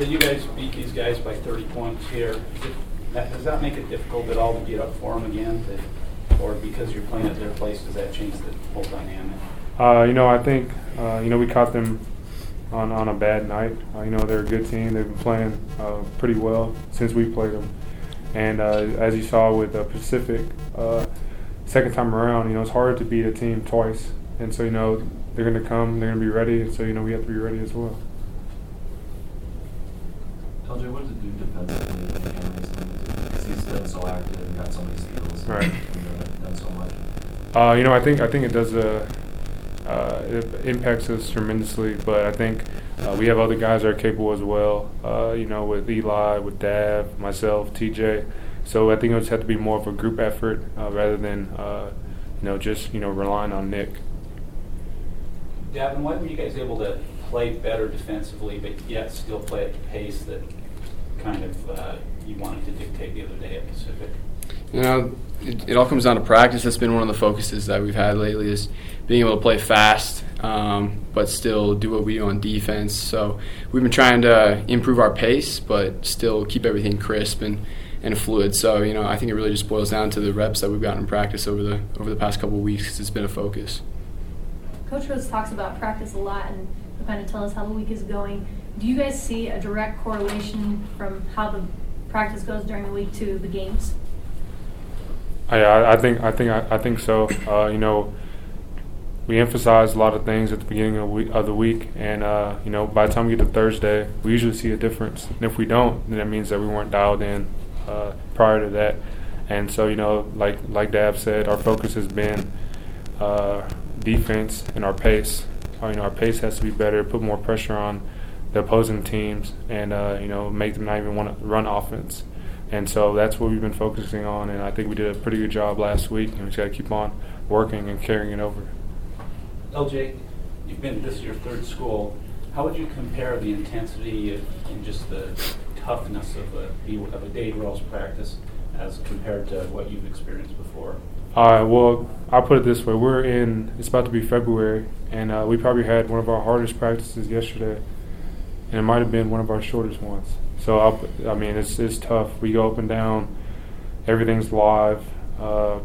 So you guys beat these guys by 30 points here. Does that make it difficult at all to get up for them again? To, or because you're playing at their place, does that change the whole dynamic? Uh, you know, I think uh, you know we caught them on, on a bad night. Uh, you know, they're a good team. They've been playing uh, pretty well since we played them. And uh, as you saw with the Pacific, uh, second time around, you know, it's hard to beat a team twice. And so, you know, they're going to come, they're going to be ready. And so, you know, we have to be ready as well. LJ, what does it do defensively Because he's been so active and got so many steals. Right. And done so much. Uh, you know, I think I think it does. Uh, uh, it impacts us tremendously, but I think uh, we have other guys that are capable as well. Uh, you know, with Eli, with Dav, myself, TJ. So I think it would have to be more of a group effort uh, rather than uh, you know just you know relying on Nick. Davin, why were you guys able to play better defensively, but yet still play at the pace that kind of uh, you wanted to dictate the other day at Pacific? You know, it, it, all comes down to practice. That's been one of the focuses that we've had lately is being able to play fast, um, but still do what we do on defense. So we've been trying to improve our pace, but still keep everything crisp and, and fluid. So you know, I think it really just boils down to the reps that we've gotten in practice over the over the past couple of weeks. It's been a focus. Coach Rose talks about practice a lot and kind of tell us how the week is going. Do you guys see a direct correlation from how the practice goes during the week to the games? I, I think I think I, I think so. Uh, you know, we emphasize a lot of things at the beginning of, of the week, and uh, you know, by the time we get to Thursday, we usually see a difference. And if we don't, then that means that we weren't dialed in uh, prior to that. And so, you know, like like Dab said, our focus has been uh, defense and our pace. Uh, you know, our pace has to be better, put more pressure on the opposing teams, and uh, you know, make them not even want to run offense. And so that's what we've been focusing on, and I think we did a pretty good job last week, and we just got to keep on working and carrying it over. LJ, you've been this is your third school. How would you compare the intensity and just the toughness of a of a day girls practice as compared to what you've experienced before? All right. Well, I'll put it this way: we're in. It's about to be February, and uh, we probably had one of our hardest practices yesterday, and it might have been one of our shortest ones. So I'll, I mean, it's it's tough. We go up and down. Everything's live. Uh,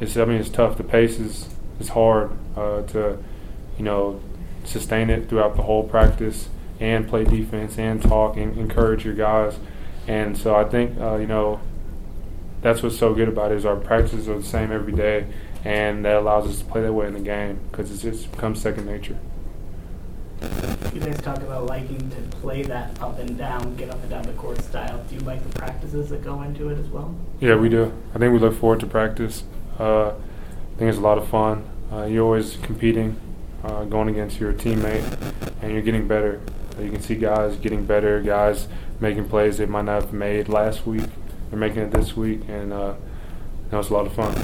it's I mean it's tough. The pace is is hard uh, to you know sustain it throughout the whole practice and play defense and talk and encourage your guys. And so I think uh, you know that's what's so good about it is our practices are the same every day, and that allows us to play that way in the game because it just becomes second nature. You guys talk about liking to play that up and down, get up and down the court style. Do you like the practices that go into it as well? Yeah, we do. I think we look forward to practice. Uh, I think it's a lot of fun. Uh, you're always competing, uh, going against your teammate, and you're getting better. Uh, you can see guys getting better, guys making plays they might not have made last week. They're making it this week, and uh, that was a lot of fun.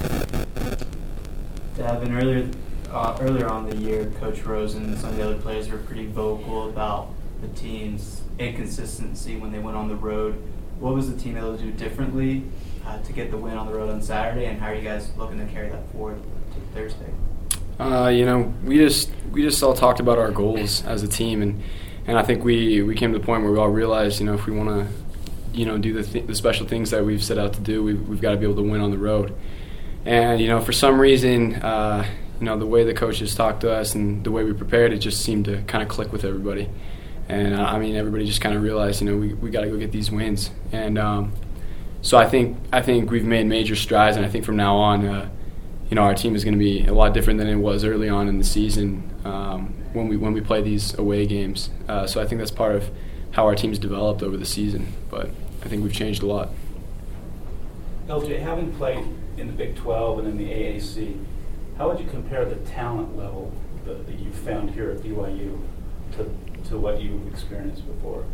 Davin, earlier uh, earlier on the year, Coach Rose and some of the other players were pretty vocal about the team's inconsistency when they went on the road. What was the team able to do differently uh, to get the win on the road on Saturday, and how are you guys looking to carry that forward to Thursday? Uh, you know, we just we just all talked about our goals as a team, and and I think we we came to the point where we all realized, you know, if we want to, you know, do the th- the special things that we've set out to do, we've, we've got to be able to win on the road. And you know, for some reason, uh, you know, the way the coaches talked to us and the way we prepared, it just seemed to kind of click with everybody. And uh, I mean, everybody just kind of realized, you know, we, we got to go get these wins. And um, so I think I think we've made major strides, and I think from now on, uh, you know, our team is going to be a lot different than it was early on in the season um, when we when we play these away games. Uh, so I think that's part of how our team's developed over the season. But I think we've changed a lot. LJ, having played in the Big 12 and in the AAC, how would you compare the talent level that, that you found here at BYU to, to what you've experienced before?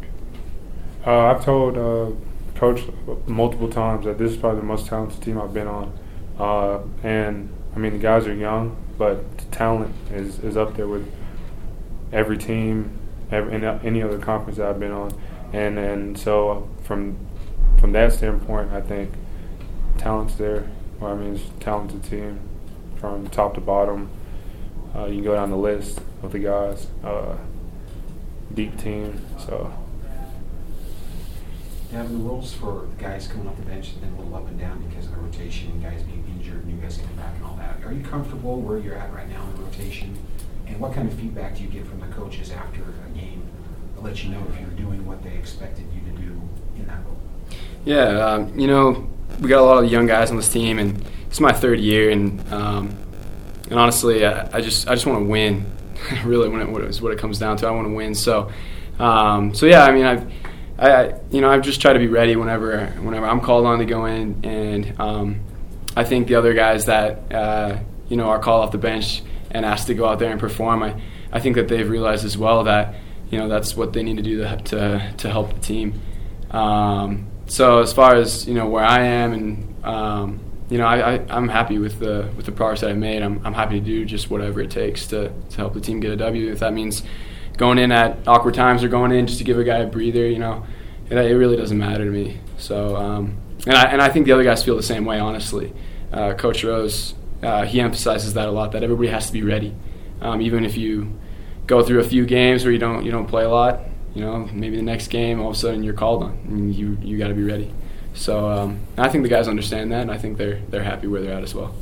Uh, I've told uh, Coach multiple times that this is probably the most talented team I've been on. Uh, and, I mean, the guys are young, but the talent is, is up there with every team, every, any other conference that I've been on. And, and so from, from that standpoint, I think talent's there. Well, I mean, it's a talented team from top to bottom. Uh, you can go down the list of the guys. Uh, deep team. So Now, the rules for guys coming off the bench have been a little up and down because of the rotation and guys being injured, new guys coming back and all that. Are you comfortable where you're at right now in the rotation? And what kind of feedback do you get from the coaches after a game to let you know if you're doing what they expected you to do in that role? Yeah, um, you know, we got a lot of young guys on this team, and it's my third year, and um, and honestly, I, I just I just want to win. really, when it, what is what it comes down to, I want to win. So, um, so yeah, I mean, I've I, I you know I've just tried to be ready whenever whenever I'm called on to go in, and um, I think the other guys that uh, you know are called off the bench and asked to go out there and perform, I I think that they've realized as well that you know that's what they need to do to to, to help the team. Um, so as far as you know where I am and um, you know I, I, am happy with the with the progress that I've made. I'm, I'm happy to do just whatever it takes to, to help the team get a W. If that means going in at awkward times or going in just to give a guy a breather, you know, it, it really doesn't matter to me. So um, and I and I think the other guys feel the same way. Honestly, uh, Coach Rose uh, he emphasizes that a lot that everybody has to be ready, um, even if you go through a few games where you don't you don't play a lot you know, maybe the next game, all of a sudden you're called on, and you you got to be ready. So um, I think the guys understand that, and I think they're they're happy where they're at as well.